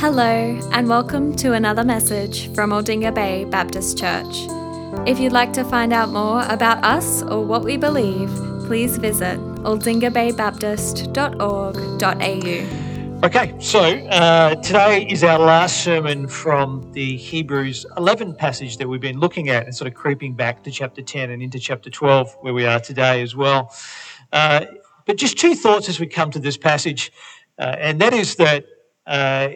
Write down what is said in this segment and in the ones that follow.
Hello, and welcome to another message from Aldinga Bay Baptist Church. If you'd like to find out more about us or what we believe, please visit aldingabaybaptist.org.au. Okay, so uh, today is our last sermon from the Hebrews 11 passage that we've been looking at and sort of creeping back to chapter 10 and into chapter 12, where we are today as well. Uh, but just two thoughts as we come to this passage, uh, and that is that uh,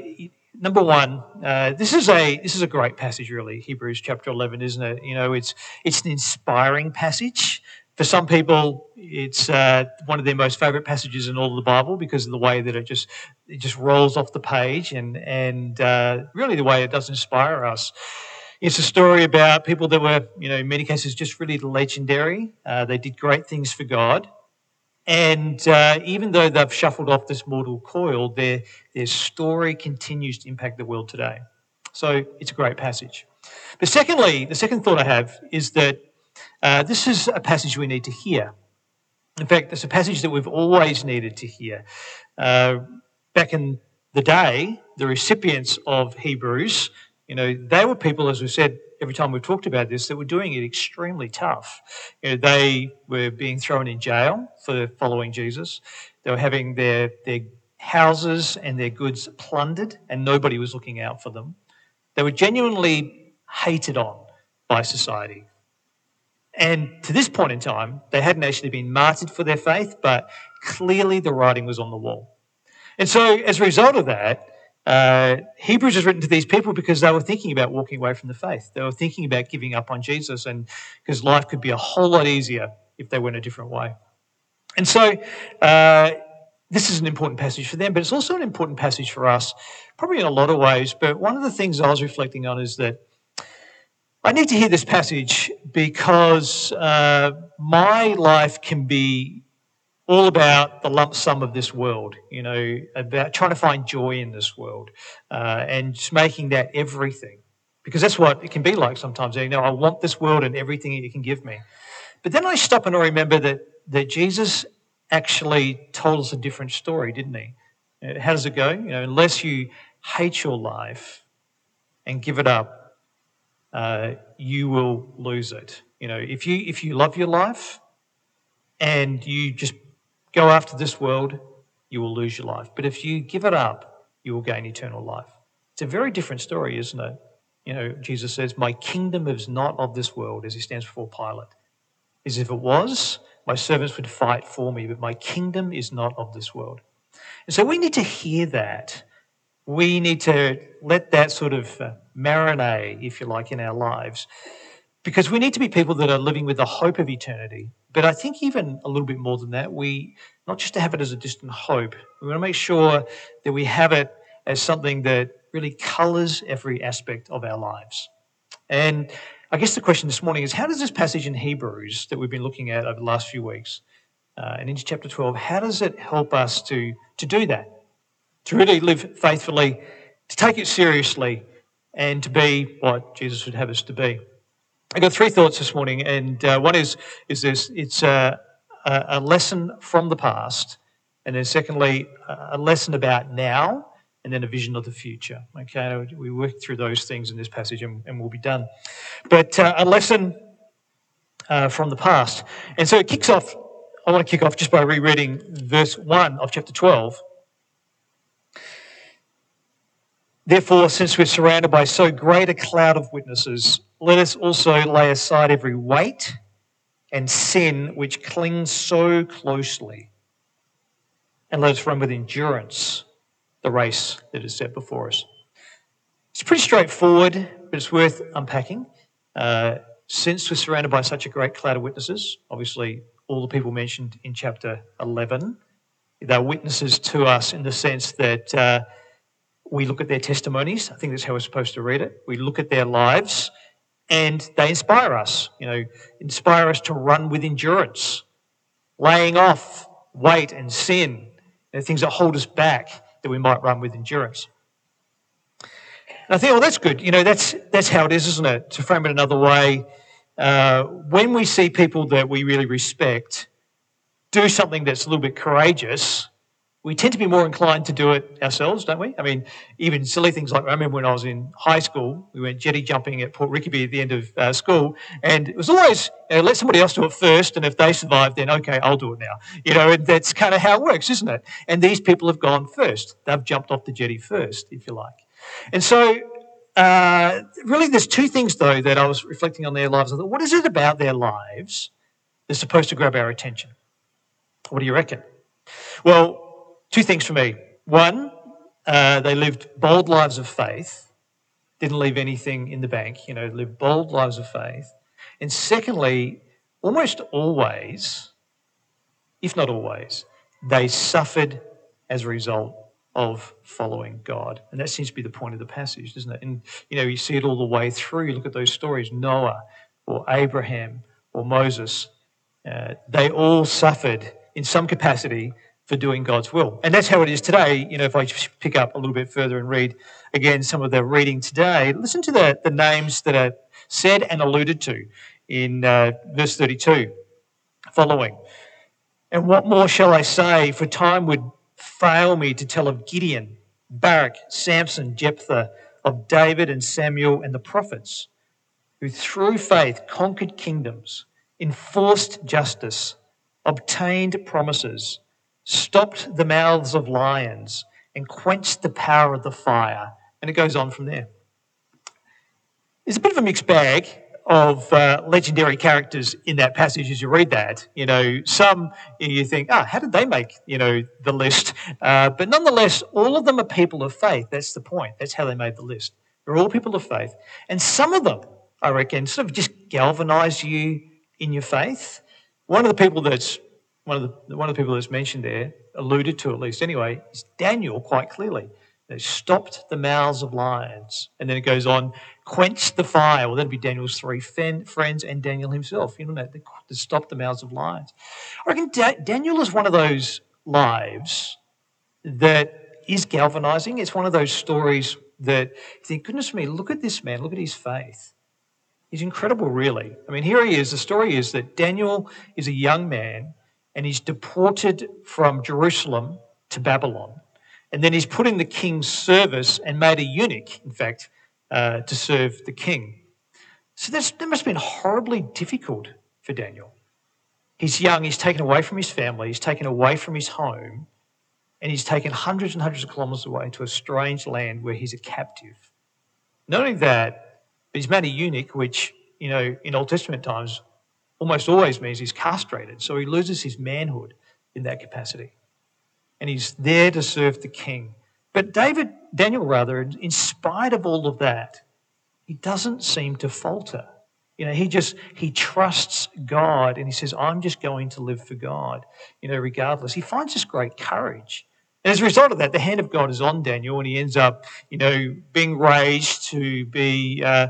number one, uh, this is a this is a great passage, really. Hebrews chapter eleven, isn't it? You know, it's it's an inspiring passage. For some people, it's uh, one of their most favourite passages in all of the Bible because of the way that it just it just rolls off the page, and and uh, really the way it does inspire us. It's a story about people that were, you know, in many cases just really legendary. Uh, they did great things for God, and uh, even though they've shuffled off this mortal coil, their, their story continues to impact the world today. So it's a great passage. But secondly, the second thought I have is that uh, this is a passage we need to hear. In fact, it's a passage that we've always needed to hear. Uh, back in the day, the recipients of Hebrews, you know, they were people, as we said, every time we've talked about this, that were doing it extremely tough. You know, they were being thrown in jail for following Jesus. They were having their, their houses and their goods plundered, and nobody was looking out for them. They were genuinely hated on by society. And to this point in time, they hadn't actually been martyred for their faith, but clearly the writing was on the wall. And so, as a result of that, uh, Hebrews is written to these people because they were thinking about walking away from the faith. They were thinking about giving up on Jesus, and because life could be a whole lot easier if they went a different way. And so, uh, this is an important passage for them, but it's also an important passage for us, probably in a lot of ways. But one of the things I was reflecting on is that I need to hear this passage because uh, my life can be all about the lump sum of this world, you know, about trying to find joy in this world uh, and just making that everything. Because that's what it can be like sometimes. You know, I want this world and everything it can give me. But then I stop and I remember that, that Jesus actually told us a different story, didn't he? Uh, how does it go? You know, unless you hate your life and give it up, uh, you will lose it. You know, if you if you love your life and you just go after this world, you will lose your life. But if you give it up, you will gain eternal life. It's a very different story, isn't it? You know, Jesus says, My kingdom is not of this world, as he stands before Pilate. As if it was, my servants would fight for me, but my kingdom is not of this world. And so we need to hear that. We need to let that sort of uh, marinate, if you like, in our lives. Because we need to be people that are living with the hope of eternity, but I think even a little bit more than that, we not just to have it as a distant hope, we want to make sure that we have it as something that really colors every aspect of our lives. And I guess the question this morning is how does this passage in Hebrews that we've been looking at over the last few weeks uh, and into chapter 12, how does it help us to, to do that? To really live faithfully, to take it seriously, and to be what Jesus would have us to be. I got three thoughts this morning, and uh, one is is this: it's a, a, lesson from the past, and then secondly, a lesson about now, and then a vision of the future. Okay, we work through those things in this passage, and, and we'll be done. But uh, a lesson uh, from the past, and so it kicks off. I want to kick off just by rereading verse one of chapter twelve. Therefore, since we're surrounded by so great a cloud of witnesses, let us also lay aside every weight and sin which clings so closely, and let us run with endurance the race that is set before us. It's pretty straightforward, but it's worth unpacking. Uh, since we're surrounded by such a great cloud of witnesses, obviously all the people mentioned in chapter 11, they're witnesses to us in the sense that uh, we look at their testimonies. I think that's how we're supposed to read it. We look at their lives and they inspire us, you know, inspire us to run with endurance, laying off weight and sin, and things that hold us back that we might run with endurance. And I think, well, that's good. You know, that's that's how it is, isn't it? To frame it another way, uh, when we see people that we really respect do something that's a little bit courageous, we tend to be more inclined to do it ourselves, don't we? I mean, even silly things like I remember when I was in high school, we went jetty jumping at Port Rickaby at the end of uh, school, and it was always you know, let somebody else do it first, and if they survive, then okay, I'll do it now. You know, and that's kind of how it works, isn't it? And these people have gone first; they've jumped off the jetty first, if you like. And so, uh, really, there's two things though that I was reflecting on their lives. I thought, what is it about their lives that's supposed to grab our attention? What do you reckon? Well, Two things for me. One, uh, they lived bold lives of faith, didn't leave anything in the bank, you know, lived bold lives of faith. And secondly, almost always, if not always, they suffered as a result of following God. And that seems to be the point of the passage, doesn't it? And, you know, you see it all the way through. You look at those stories Noah or Abraham or Moses. Uh, they all suffered in some capacity for doing God's will. And that's how it is today. You know, if I pick up a little bit further and read again some of the reading today, listen to the, the names that are said and alluded to in uh, verse 32 following. And what more shall I say? For time would fail me to tell of Gideon, Barak, Samson, Jephthah, of David and Samuel and the prophets, who through faith conquered kingdoms, enforced justice, obtained promises stopped the mouths of lions, and quenched the power of the fire. And it goes on from there. There's a bit of a mixed bag of uh, legendary characters in that passage as you read that. You know, some you think, ah, oh, how did they make, you know, the list? Uh, but nonetheless, all of them are people of faith. That's the point. That's how they made the list. They're all people of faith. And some of them, I reckon, sort of just galvanize you in your faith. One of the people that's one of the one of the people that's mentioned there alluded to at least anyway is Daniel quite clearly. They stopped the mouths of lions, and then it goes on, quenched the fire. Well, that'd be Daniel's three friends and Daniel himself. You know, to stopped the mouths of lions. I reckon da- Daniel is one of those lives that is galvanizing. It's one of those stories that you think, goodness me, look at this man, look at his faith. He's incredible, really. I mean, here he is. The story is that Daniel is a young man and he's deported from Jerusalem to Babylon. And then he's put in the king's service and made a eunuch, in fact, uh, to serve the king. So that must have been horribly difficult for Daniel. He's young, he's taken away from his family, he's taken away from his home, and he's taken hundreds and hundreds of kilometres away to a strange land where he's a captive. Not only that, but he's made a eunuch, which, you know, in Old Testament times almost always means he's castrated. So he loses his manhood in that capacity. And he's there to serve the king. But David, Daniel rather, in spite of all of that, he doesn't seem to falter. You know, he just he trusts God and he says, I'm just going to live for God, you know, regardless. He finds this great courage. And as a result of that, the hand of God is on Daniel, and he ends up, you know, being raised to be uh,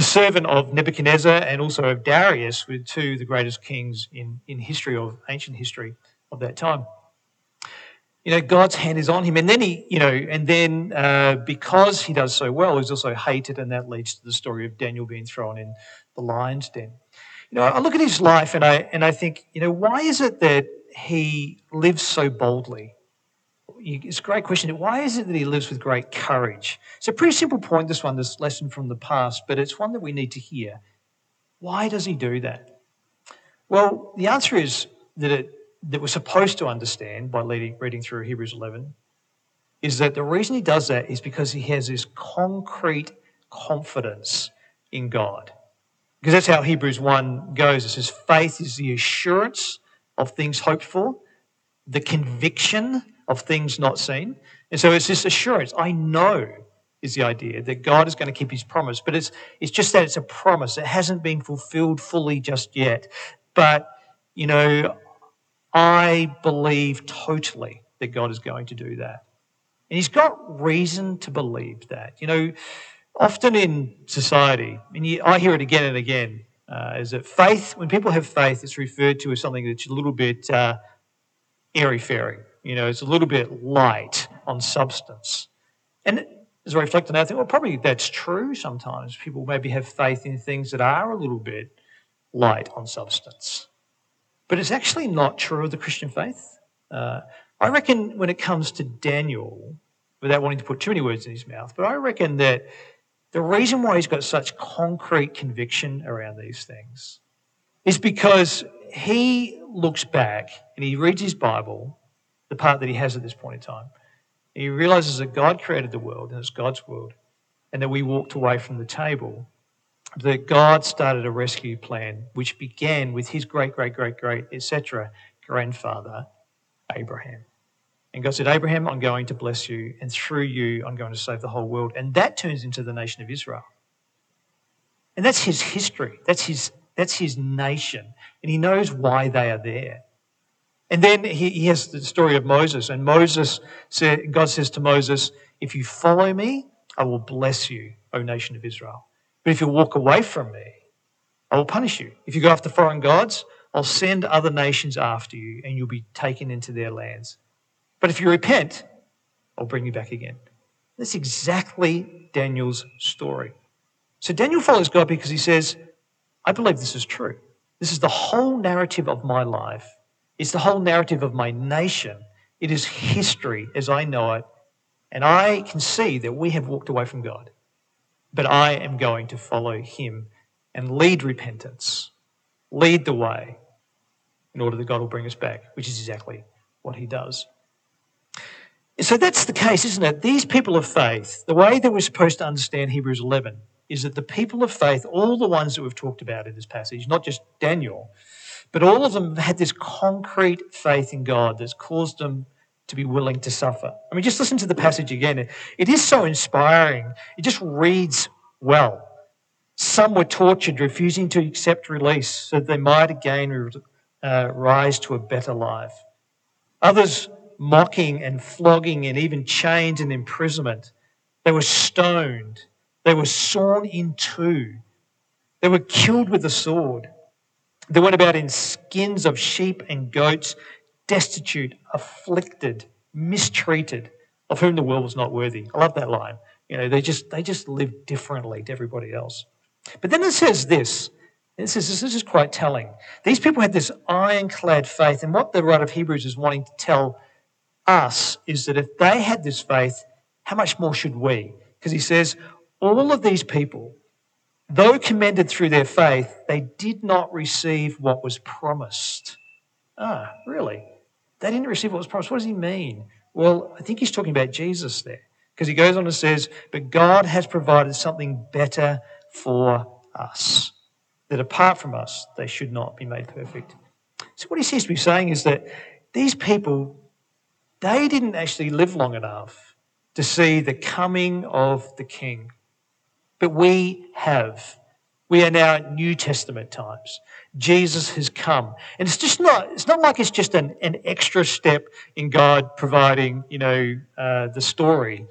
the servant of Nebuchadnezzar and also of Darius were two of the greatest kings in, in history of ancient history of that time. You know, God's hand is on him, and then he, you know, and then uh, because he does so well, he's also hated, and that leads to the story of Daniel being thrown in the lion's den. You know, I look at his life and I and I think, you know, why is it that he lives so boldly? It's a great question. Why is it that he lives with great courage? It's a pretty simple point, this one, this lesson from the past, but it's one that we need to hear. Why does he do that? Well, the answer is that it, that we're supposed to understand by reading, reading through Hebrews 11 is that the reason he does that is because he has this concrete confidence in God. Because that's how Hebrews 1 goes. It says, faith is the assurance of things hoped for, the conviction of things not seen. And so it's this assurance. I know is the idea that God is going to keep his promise. But it's, it's just that it's a promise. It hasn't been fulfilled fully just yet. But, you know, I believe totally that God is going to do that. And he's got reason to believe that. You know, often in society, and you, I hear it again and again, uh, is that faith, when people have faith, it's referred to as something that's a little bit uh, airy fairy. You know, it's a little bit light on substance. And as I reflect on that, I think, well, probably that's true sometimes. People maybe have faith in things that are a little bit light on substance. But it's actually not true of the Christian faith. Uh, I reckon when it comes to Daniel, without wanting to put too many words in his mouth, but I reckon that the reason why he's got such concrete conviction around these things is because he looks back and he reads his Bible, the part that he has at this point in time. he realizes that God created the world and it's God's world, and that we walked away from the table. That God started a rescue plan which began with his great, great, great, great, etc. grandfather, Abraham. And God said, Abraham, I'm going to bless you, and through you, I'm going to save the whole world. And that turns into the nation of Israel. And that's his history. That's his, that's his nation. And he knows why they are there. And then he, he has the story of Moses. And Moses said, God says to Moses, If you follow me, I will bless you, O nation of Israel. But if you walk away from me, I will punish you. If you go after foreign gods, I'll send other nations after you, and you'll be taken into their lands. But if you repent, I'll bring you back again. That's exactly Daniel's story. So Daniel follows God because he says, I believe this is true. This is the whole narrative of my life. It's the whole narrative of my nation. It is history as I know it. And I can see that we have walked away from God. But I am going to follow him and lead repentance, lead the way in order that God will bring us back, which is exactly what he does. So that's the case, isn't it? These people of faith, the way that we're supposed to understand Hebrews 11 is that the people of faith, all the ones that we've talked about in this passage, not just Daniel, but all of them had this concrete faith in God that's caused them to be willing to suffer. I mean, just listen to the passage again. It is so inspiring. It just reads well. Some were tortured, refusing to accept release so that they might again uh, rise to a better life. Others mocking and flogging and even chains and imprisonment. They were stoned. They were sawn in two. They were killed with the sword. They went about in skins of sheep and goats, destitute, afflicted, mistreated, of whom the world was not worthy. I love that line. You know, they just they just lived differently to everybody else. But then it says this. It says this is quite telling. These people had this ironclad faith, and what the writer of Hebrews is wanting to tell us is that if they had this faith, how much more should we? Because he says, all of these people, though commended through their faith, they did not receive what was promised. Ah, really? They didn't receive what was promised. What does he mean? Well, I think he's talking about Jesus there. Because he goes on and says, But God has provided something better for us, that apart from us, they should not be made perfect. So, what he seems to be saying is that these people they didn't actually live long enough to see the coming of the King. But we have. We are now at New Testament times. Jesus has come. And it's just not, it's not like it's just an, an extra step in God providing, you know, uh, the story.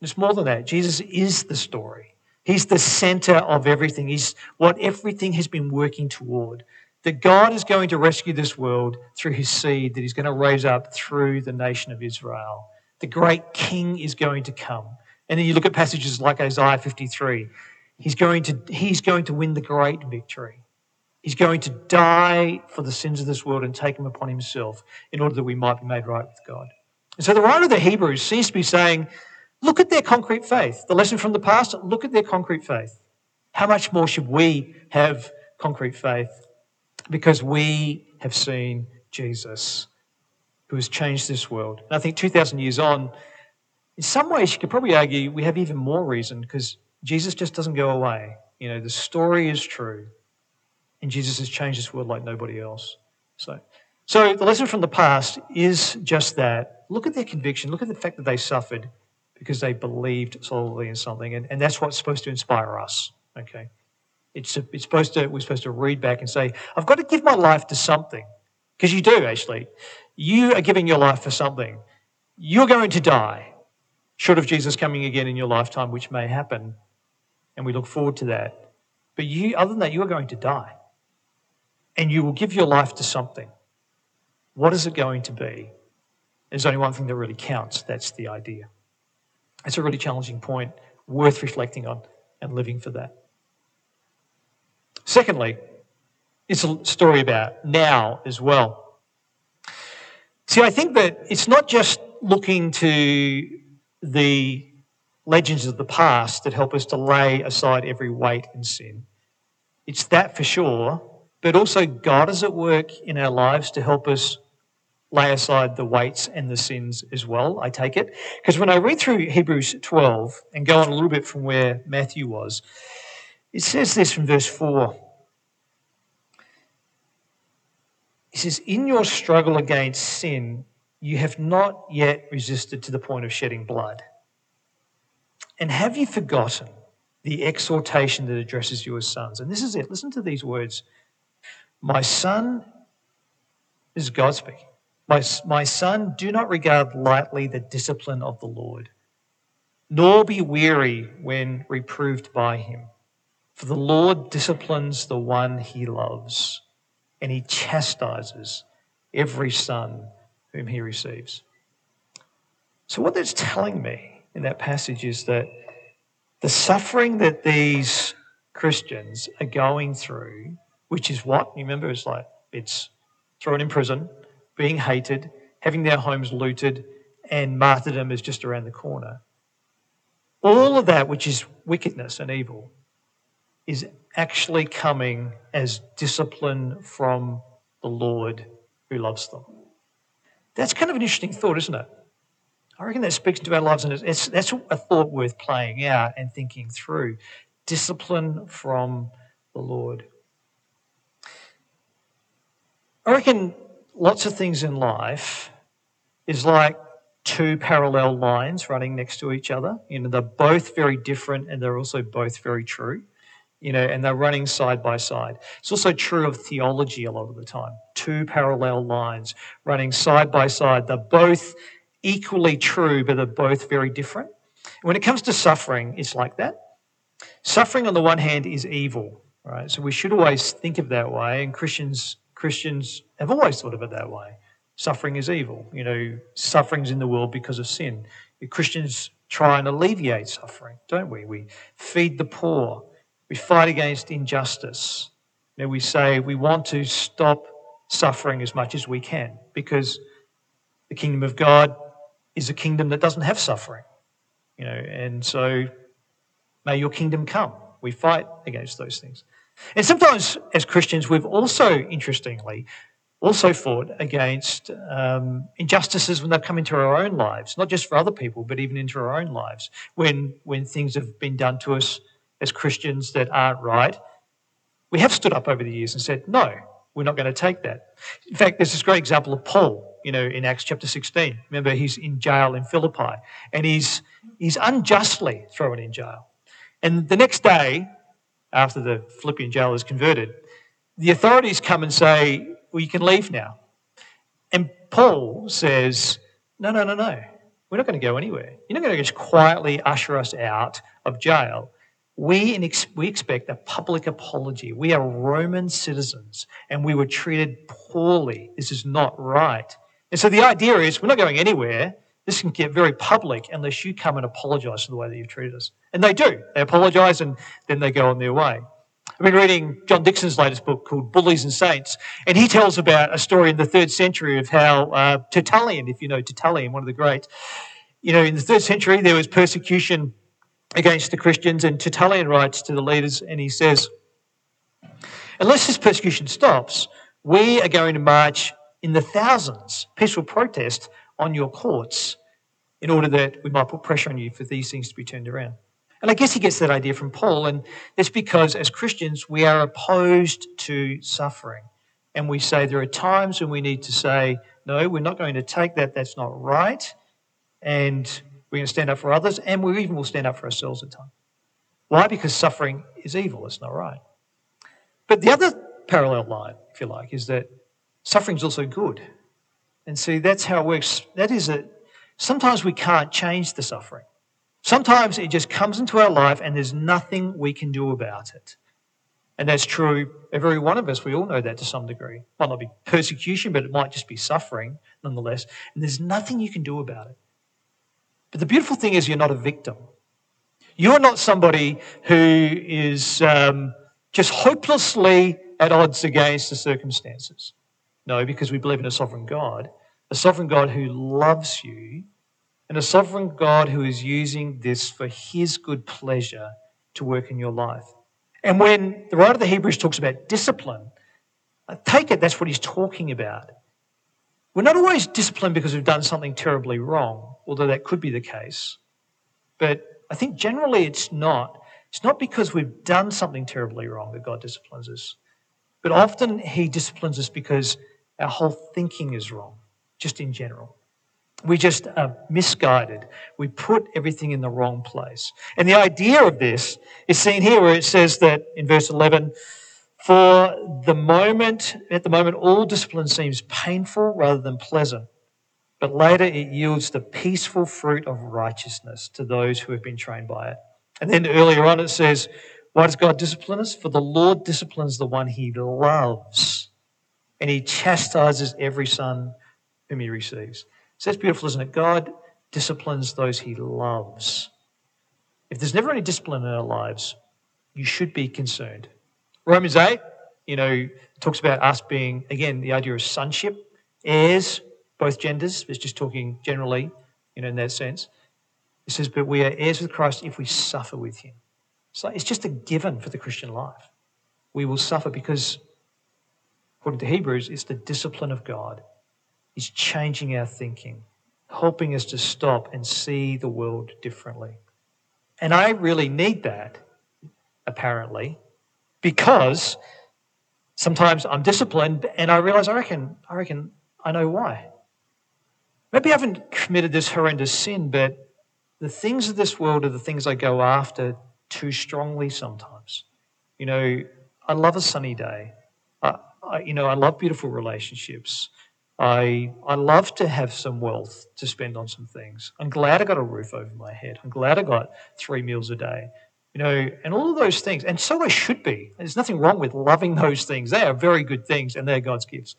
It's more than that. Jesus is the story. He's the center of everything. He's what everything has been working toward that God is going to rescue this world through his seed that he's going to raise up through the nation of Israel. The great king is going to come. And then you look at passages like Isaiah 53. He's going to, he's going to win the great victory. He's going to die for the sins of this world and take them upon himself in order that we might be made right with God. And so the writer of the Hebrews seems to be saying, look at their concrete faith. The lesson from the past, look at their concrete faith. How much more should we have concrete faith because we have seen Jesus who has changed this world. And I think 2,000 years on, in some ways, you could probably argue we have even more reason because Jesus just doesn't go away. You know, the story is true, and Jesus has changed this world like nobody else. So, so the lesson from the past is just that. Look at their conviction. Look at the fact that they suffered because they believed solidly in something, and, and that's what's supposed to inspire us. Okay. It's, it's supposed to, we're supposed to read back and say, I've got to give my life to something. Because you do, actually. You are giving your life for something. You're going to die, short of Jesus coming again in your lifetime, which may happen. And we look forward to that. But you, other than that, you are going to die. And you will give your life to something. What is it going to be? There's only one thing that really counts. That's the idea. It's a really challenging point, worth reflecting on and living for that. Secondly, it's a story about now as well. See, I think that it's not just looking to the legends of the past that help us to lay aside every weight and sin. It's that for sure, but also God is at work in our lives to help us lay aside the weights and the sins as well, I take it. Because when I read through Hebrews 12 and go on a little bit from where Matthew was, it says this from verse 4. He says, In your struggle against sin, you have not yet resisted to the point of shedding blood. And have you forgotten the exhortation that addresses you as sons? And this is it. Listen to these words My son, is God speaking. My, my son, do not regard lightly the discipline of the Lord, nor be weary when reproved by him. For the Lord disciplines the one he loves, and he chastises every son whom he receives. So, what that's telling me in that passage is that the suffering that these Christians are going through, which is what? You remember, it's like it's thrown in prison, being hated, having their homes looted, and martyrdom is just around the corner. All of that, which is wickedness and evil, is actually coming as discipline from the Lord who loves them. That's kind of an interesting thought, isn't it? I reckon that speaks into our lives, and it's, that's a thought worth playing out and thinking through. Discipline from the Lord. I reckon lots of things in life is like two parallel lines running next to each other. You know, they're both very different and they're also both very true. You know, and they're running side by side. It's also true of theology a lot of the time. Two parallel lines running side by side. They're both equally true, but they're both very different. When it comes to suffering, it's like that. Suffering, on the one hand, is evil, right? So we should always think of that way, and Christians Christians have always thought of it that way. Suffering is evil. You know, suffering's in the world because of sin. Christians try and alleviate suffering, don't we? We feed the poor. We fight against injustice. You know, we say we want to stop suffering as much as we can because the kingdom of God is a kingdom that doesn't have suffering. You know, and so may your kingdom come. We fight against those things. And sometimes, as Christians, we've also, interestingly, also fought against um, injustices when they've come into our own lives, not just for other people, but even into our own lives. When, when things have been done to us as Christians that aren't right, we have stood up over the years and said, no, we're not going to take that. In fact, there's this great example of Paul, you know, in Acts chapter 16. Remember, he's in jail in Philippi and he's, he's unjustly thrown in jail. And the next day, after the Philippian jail is converted, the authorities come and say, Well, you can leave now. And Paul says, No, no, no, no. We're not going to go anywhere. You're not going to just quietly usher us out of jail. We, we expect a public apology. We are Roman citizens and we were treated poorly. This is not right. And so the idea is we're not going anywhere. This can get very public unless you come and apologize for the way that you've treated us. And they do. They apologize and then they go on their way. I've been reading John Dickson's latest book called Bullies and Saints, and he tells about a story in the third century of how uh, Tertullian, if you know Tertullian, one of the greats, you know, in the third century there was persecution against the Christians, and Tertullian writes to the leaders and he says, Unless this persecution stops, we are going to march in the thousands, peaceful protest on your courts in order that we might put pressure on you for these things to be turned around. And I guess he gets that idea from Paul, and that's because as Christians, we are opposed to suffering. And we say there are times when we need to say, no, we're not going to take that, that's not right. And we're going to stand up for others, and we even will stand up for ourselves at times. Why? Because suffering is evil, it's not right. But the other parallel line, if you like, is that suffering is also good. And see, that's how it works. That is that sometimes we can't change the suffering. Sometimes it just comes into our life and there's nothing we can do about it. And that's true every one of us. We all know that to some degree. It might not be persecution, but it might just be suffering nonetheless. And there's nothing you can do about it. But the beautiful thing is, you're not a victim. You're not somebody who is um, just hopelessly at odds against the circumstances. No, because we believe in a sovereign God. a sovereign God who loves you, and a sovereign God who is using this for his good pleasure to work in your life. And when the writer of the Hebrews talks about discipline, I take it that's what he's talking about. We're not always disciplined because we've done something terribly wrong, although that could be the case. But I think generally it's not. It's not because we've done something terribly wrong that God disciplines us. But often he disciplines us because our whole thinking is wrong, just in general. We just are misguided. We put everything in the wrong place. And the idea of this is seen here where it says that in verse 11, for the moment, at the moment, all discipline seems painful rather than pleasant, but later it yields the peaceful fruit of righteousness to those who have been trained by it. And then earlier on it says, why does God discipline us? For the Lord disciplines the one he loves, and he chastises every son whom he receives. So that's beautiful, isn't it? God disciplines those he loves. If there's never any discipline in our lives, you should be concerned. Romans 8, you know, talks about us being, again, the idea of sonship, heirs, both genders. It's just talking generally, you know, in that sense. It says, but we are heirs with Christ if we suffer with him. So it's just a given for the Christian life. We will suffer because, according to Hebrews, it's the discipline of God. He's changing our thinking, helping us to stop and see the world differently. And I really need that, apparently, because sometimes I'm disciplined and I realize I reckon, I reckon I know why. Maybe I haven't committed this horrendous sin, but the things of this world are the things I go after too strongly sometimes. You know, I love a sunny day. I, I, you know, I love beautiful relationships. I, I love to have some wealth to spend on some things. I'm glad I got a roof over my head. I'm glad I got three meals a day. You know, and all of those things. And so I should be. There's nothing wrong with loving those things. They are very good things and they're God's gifts.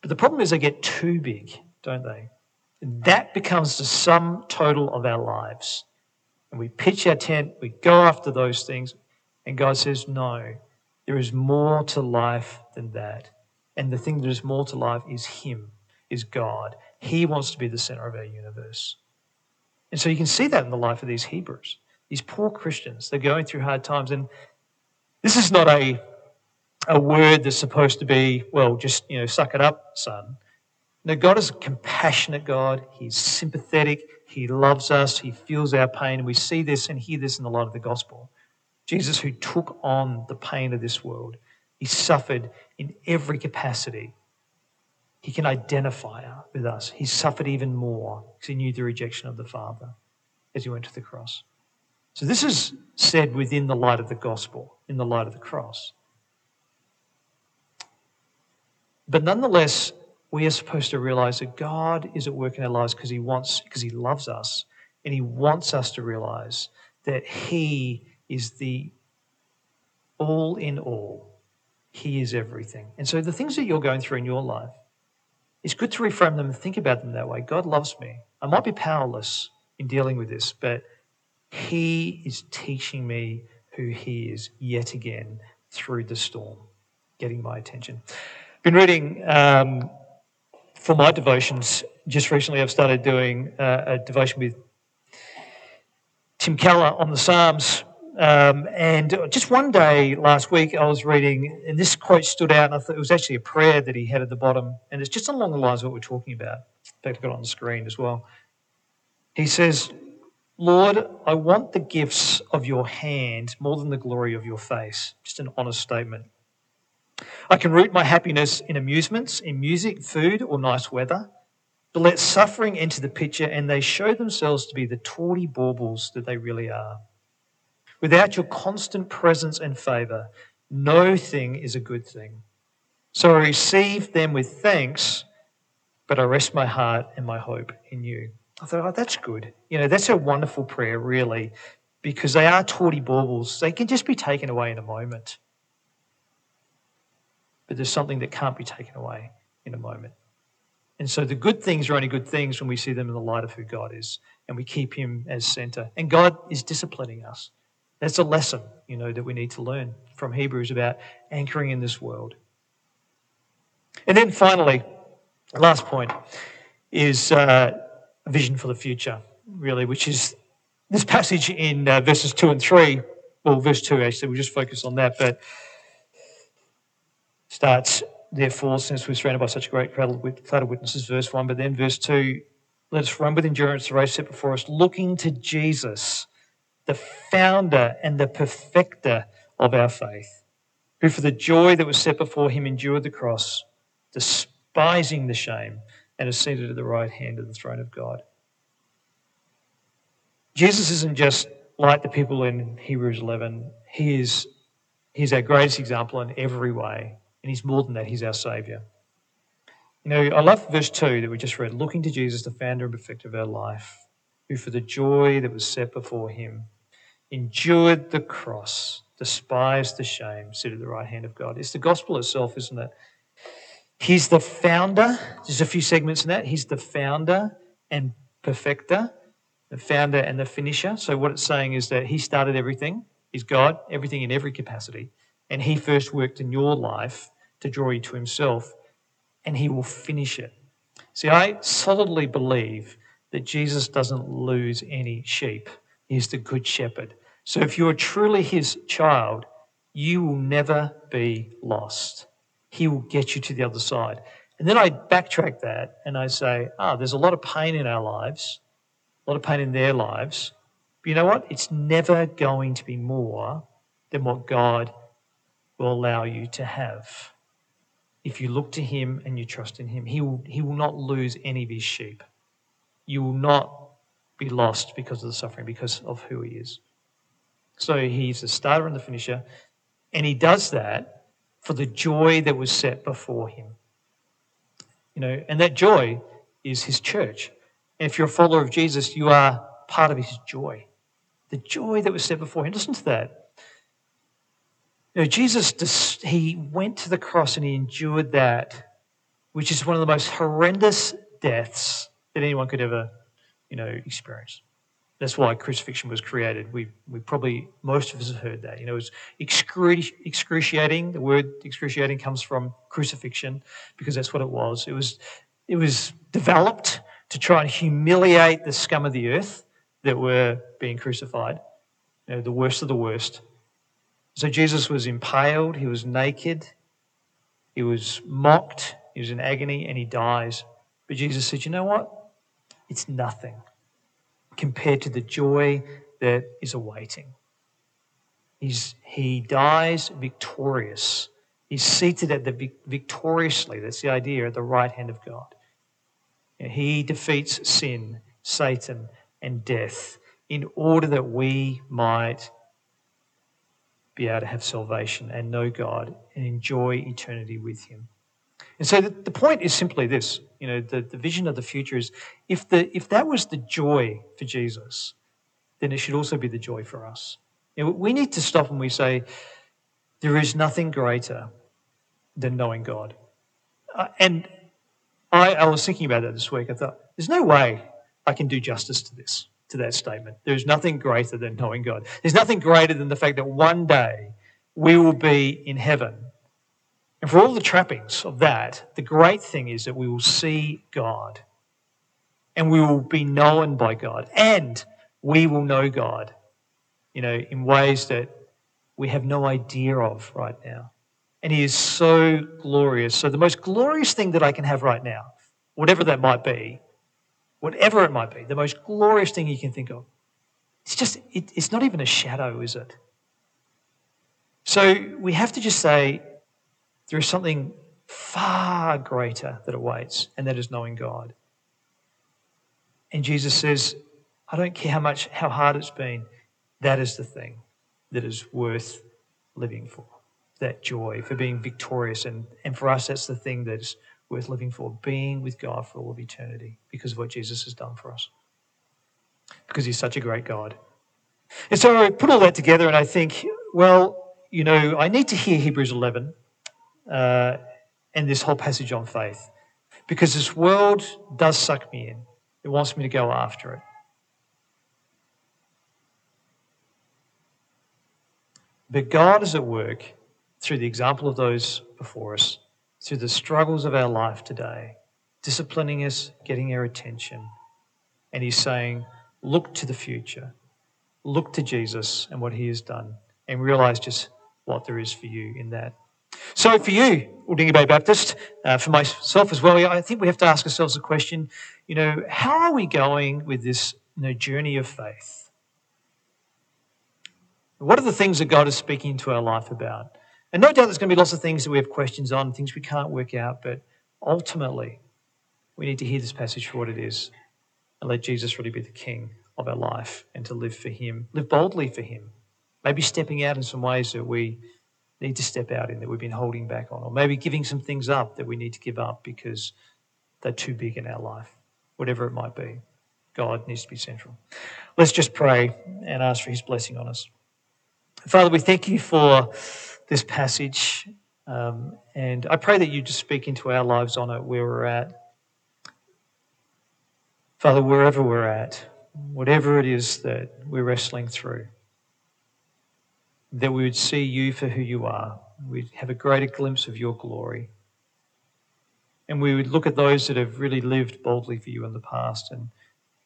But the problem is they get too big, don't they? That becomes the sum total of our lives and we pitch our tent, we go after those things, and God says, No, there is more to life than that. And the thing that is more to life is Him, is God. He wants to be the center of our universe. And so you can see that in the life of these Hebrews, these poor Christians. They're going through hard times. And this is not a, a word that's supposed to be, well, just, you know, suck it up, son. No, God is a compassionate God. He's sympathetic. He loves us. He feels our pain. We see this and hear this in the light of the gospel. Jesus, who took on the pain of this world, he suffered in every capacity. He can identify with us. He suffered even more because he knew the rejection of the Father as he went to the cross. So, this is said within the light of the gospel, in the light of the cross. But nonetheless, we are supposed to realize that God is at work in our lives because He wants, because He loves us, and He wants us to realize that He is the all in all. He is everything. And so the things that you're going through in your life, it's good to reframe them and think about them that way. God loves me. I might be powerless in dealing with this, but He is teaching me who He is yet again through the storm, getting my attention. Been reading um, for my devotions, just recently I've started doing uh, a devotion with Tim Keller on the Psalms. Um, and just one day last week, I was reading, and this quote stood out, and I thought it was actually a prayer that he had at the bottom, and it's just along the lines of what we're talking about. In fact, I've got it on the screen as well. He says, Lord, I want the gifts of your hand more than the glory of your face. Just an honest statement. I can root my happiness in amusements, in music, food, or nice weather. But let suffering enter the picture and they show themselves to be the tawdry baubles that they really are. Without your constant presence and favour, no thing is a good thing. So I receive them with thanks, but I rest my heart and my hope in you. I thought, oh, that's good. You know, that's a wonderful prayer, really, because they are tawdry baubles. They can just be taken away in a moment but there's something that can't be taken away in a moment. And so the good things are only good things when we see them in the light of who God is and we keep Him as center. And God is disciplining us. That's a lesson, you know, that we need to learn from Hebrews about anchoring in this world. And then finally, Last point is uh, a vision for the future, really, which is this passage in uh, verses 2 and 3. Well, verse 2, actually, we'll just focus on that, but starts, therefore, since we're surrounded by such a great crowd of witnesses, verse 1, but then verse 2, let us run with endurance the race set before us, looking to Jesus, the founder and the perfecter of our faith, who for the joy that was set before him endured the cross, despising the shame, and is seated at the right hand of the throne of God. Jesus isn't just like the people in Hebrews 11, he is he's our greatest example in every way. And he's more than that, he's our Saviour. You know, I love verse 2 that we just read looking to Jesus, the founder and perfecter of our life, who for the joy that was set before him endured the cross, despised the shame, sit at the right hand of God. It's the gospel itself, isn't it? He's the founder. There's a few segments in that. He's the founder and perfecter, the founder and the finisher. So, what it's saying is that He started everything. He's God, everything in every capacity. And He first worked in your life to draw you to Himself, and He will finish it. See, I solidly believe that Jesus doesn't lose any sheep. He's the good shepherd. So, if you're truly His child, you will never be lost. He will get you to the other side. And then I backtrack that and I say, ah, oh, there's a lot of pain in our lives, a lot of pain in their lives. But you know what? It's never going to be more than what God will allow you to have. If you look to Him and you trust in Him, He will, he will not lose any of His sheep. You will not be lost because of the suffering, because of who He is. So He's the starter and the finisher. And He does that for the joy that was set before him. You know, and that joy is his church. And if you're a follower of Jesus, you are part of his joy. The joy that was set before him. Listen to that. Know, Jesus, he went to the cross and he endured that, which is one of the most horrendous deaths that anyone could ever, you know, experience. That's why crucifixion was created. We, we probably, most of us have heard that. You know, it was excruciating. The word excruciating comes from crucifixion because that's what it was. It was, it was developed to try and humiliate the scum of the earth that were being crucified, you know, the worst of the worst. So Jesus was impaled, he was naked, he was mocked, he was in agony, and he dies. But Jesus said, You know what? It's nothing compared to the joy that is awaiting. He's, he dies victorious. He's seated at the victoriously, that's the idea, at the right hand of God. He defeats sin, Satan, and death in order that we might be able to have salvation and know God and enjoy eternity with Him. And so the, the point is simply this you know, the, the vision of the future is if, the, if that was the joy for Jesus, then it should also be the joy for us. You know, we need to stop and we say, there is nothing greater than knowing God. Uh, and I, I was thinking about that this week. I thought, there's no way I can do justice to this, to that statement. There's nothing greater than knowing God. There's nothing greater than the fact that one day we will be in heaven and for all the trappings of that, the great thing is that we will see God and we will be known by God and we will know God, you know, in ways that we have no idea of right now. And He is so glorious. So, the most glorious thing that I can have right now, whatever that might be, whatever it might be, the most glorious thing you can think of, it's just, it, it's not even a shadow, is it? So, we have to just say, there is something far greater that awaits, and that is knowing God. And Jesus says, I don't care how much, how hard it's been, that is the thing that is worth living for. That joy, for being victorious. And, and for us, that's the thing that's worth living for, being with God for all of eternity because of what Jesus has done for us. Because he's such a great God. And so I put all that together and I think, well, you know, I need to hear Hebrews 11 uh, and this whole passage on faith. Because this world does suck me in, it wants me to go after it. But God is at work through the example of those before us, through the struggles of our life today, disciplining us, getting our attention. And He's saying, look to the future, look to Jesus and what He has done, and realize just what there is for you in that. So, for you, Aldinga Bay Baptist, uh, for myself as well, I think we have to ask ourselves the question you know, how are we going with this you know, journey of faith? What are the things that God is speaking to our life about? And no doubt there's going to be lots of things that we have questions on, things we can't work out, but ultimately, we need to hear this passage for what it is and let Jesus really be the king of our life and to live for Him, live boldly for Him. Maybe stepping out in some ways that we need to step out in that we've been holding back on, or maybe giving some things up that we need to give up because they're too big in our life whatever it might be. God needs to be central. Let's just pray and ask for his blessing on us. Father, we thank you for this passage. Um, and I pray that you just speak into our lives on it where we're at. Father, wherever we're at, whatever it is that we're wrestling through, that we would see you for who you are. We'd have a greater glimpse of your glory and we would look at those that have really lived boldly for you in the past and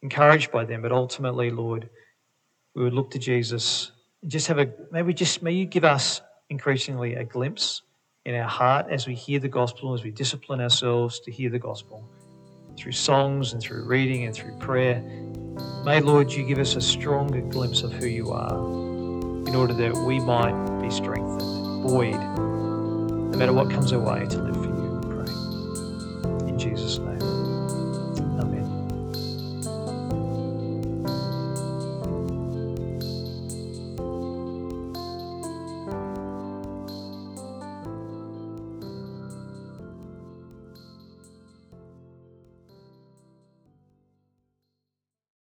encouraged by them. But ultimately, Lord, we would look to Jesus and just have a maybe just may you give us increasingly a glimpse in our heart as we hear the gospel, as we discipline ourselves to hear the gospel through songs and through reading and through prayer. May, Lord, you give us a stronger glimpse of who you are in order that we might be strengthened, buoyed, no matter what comes our way, to live for you. We pray. In Jesus' name.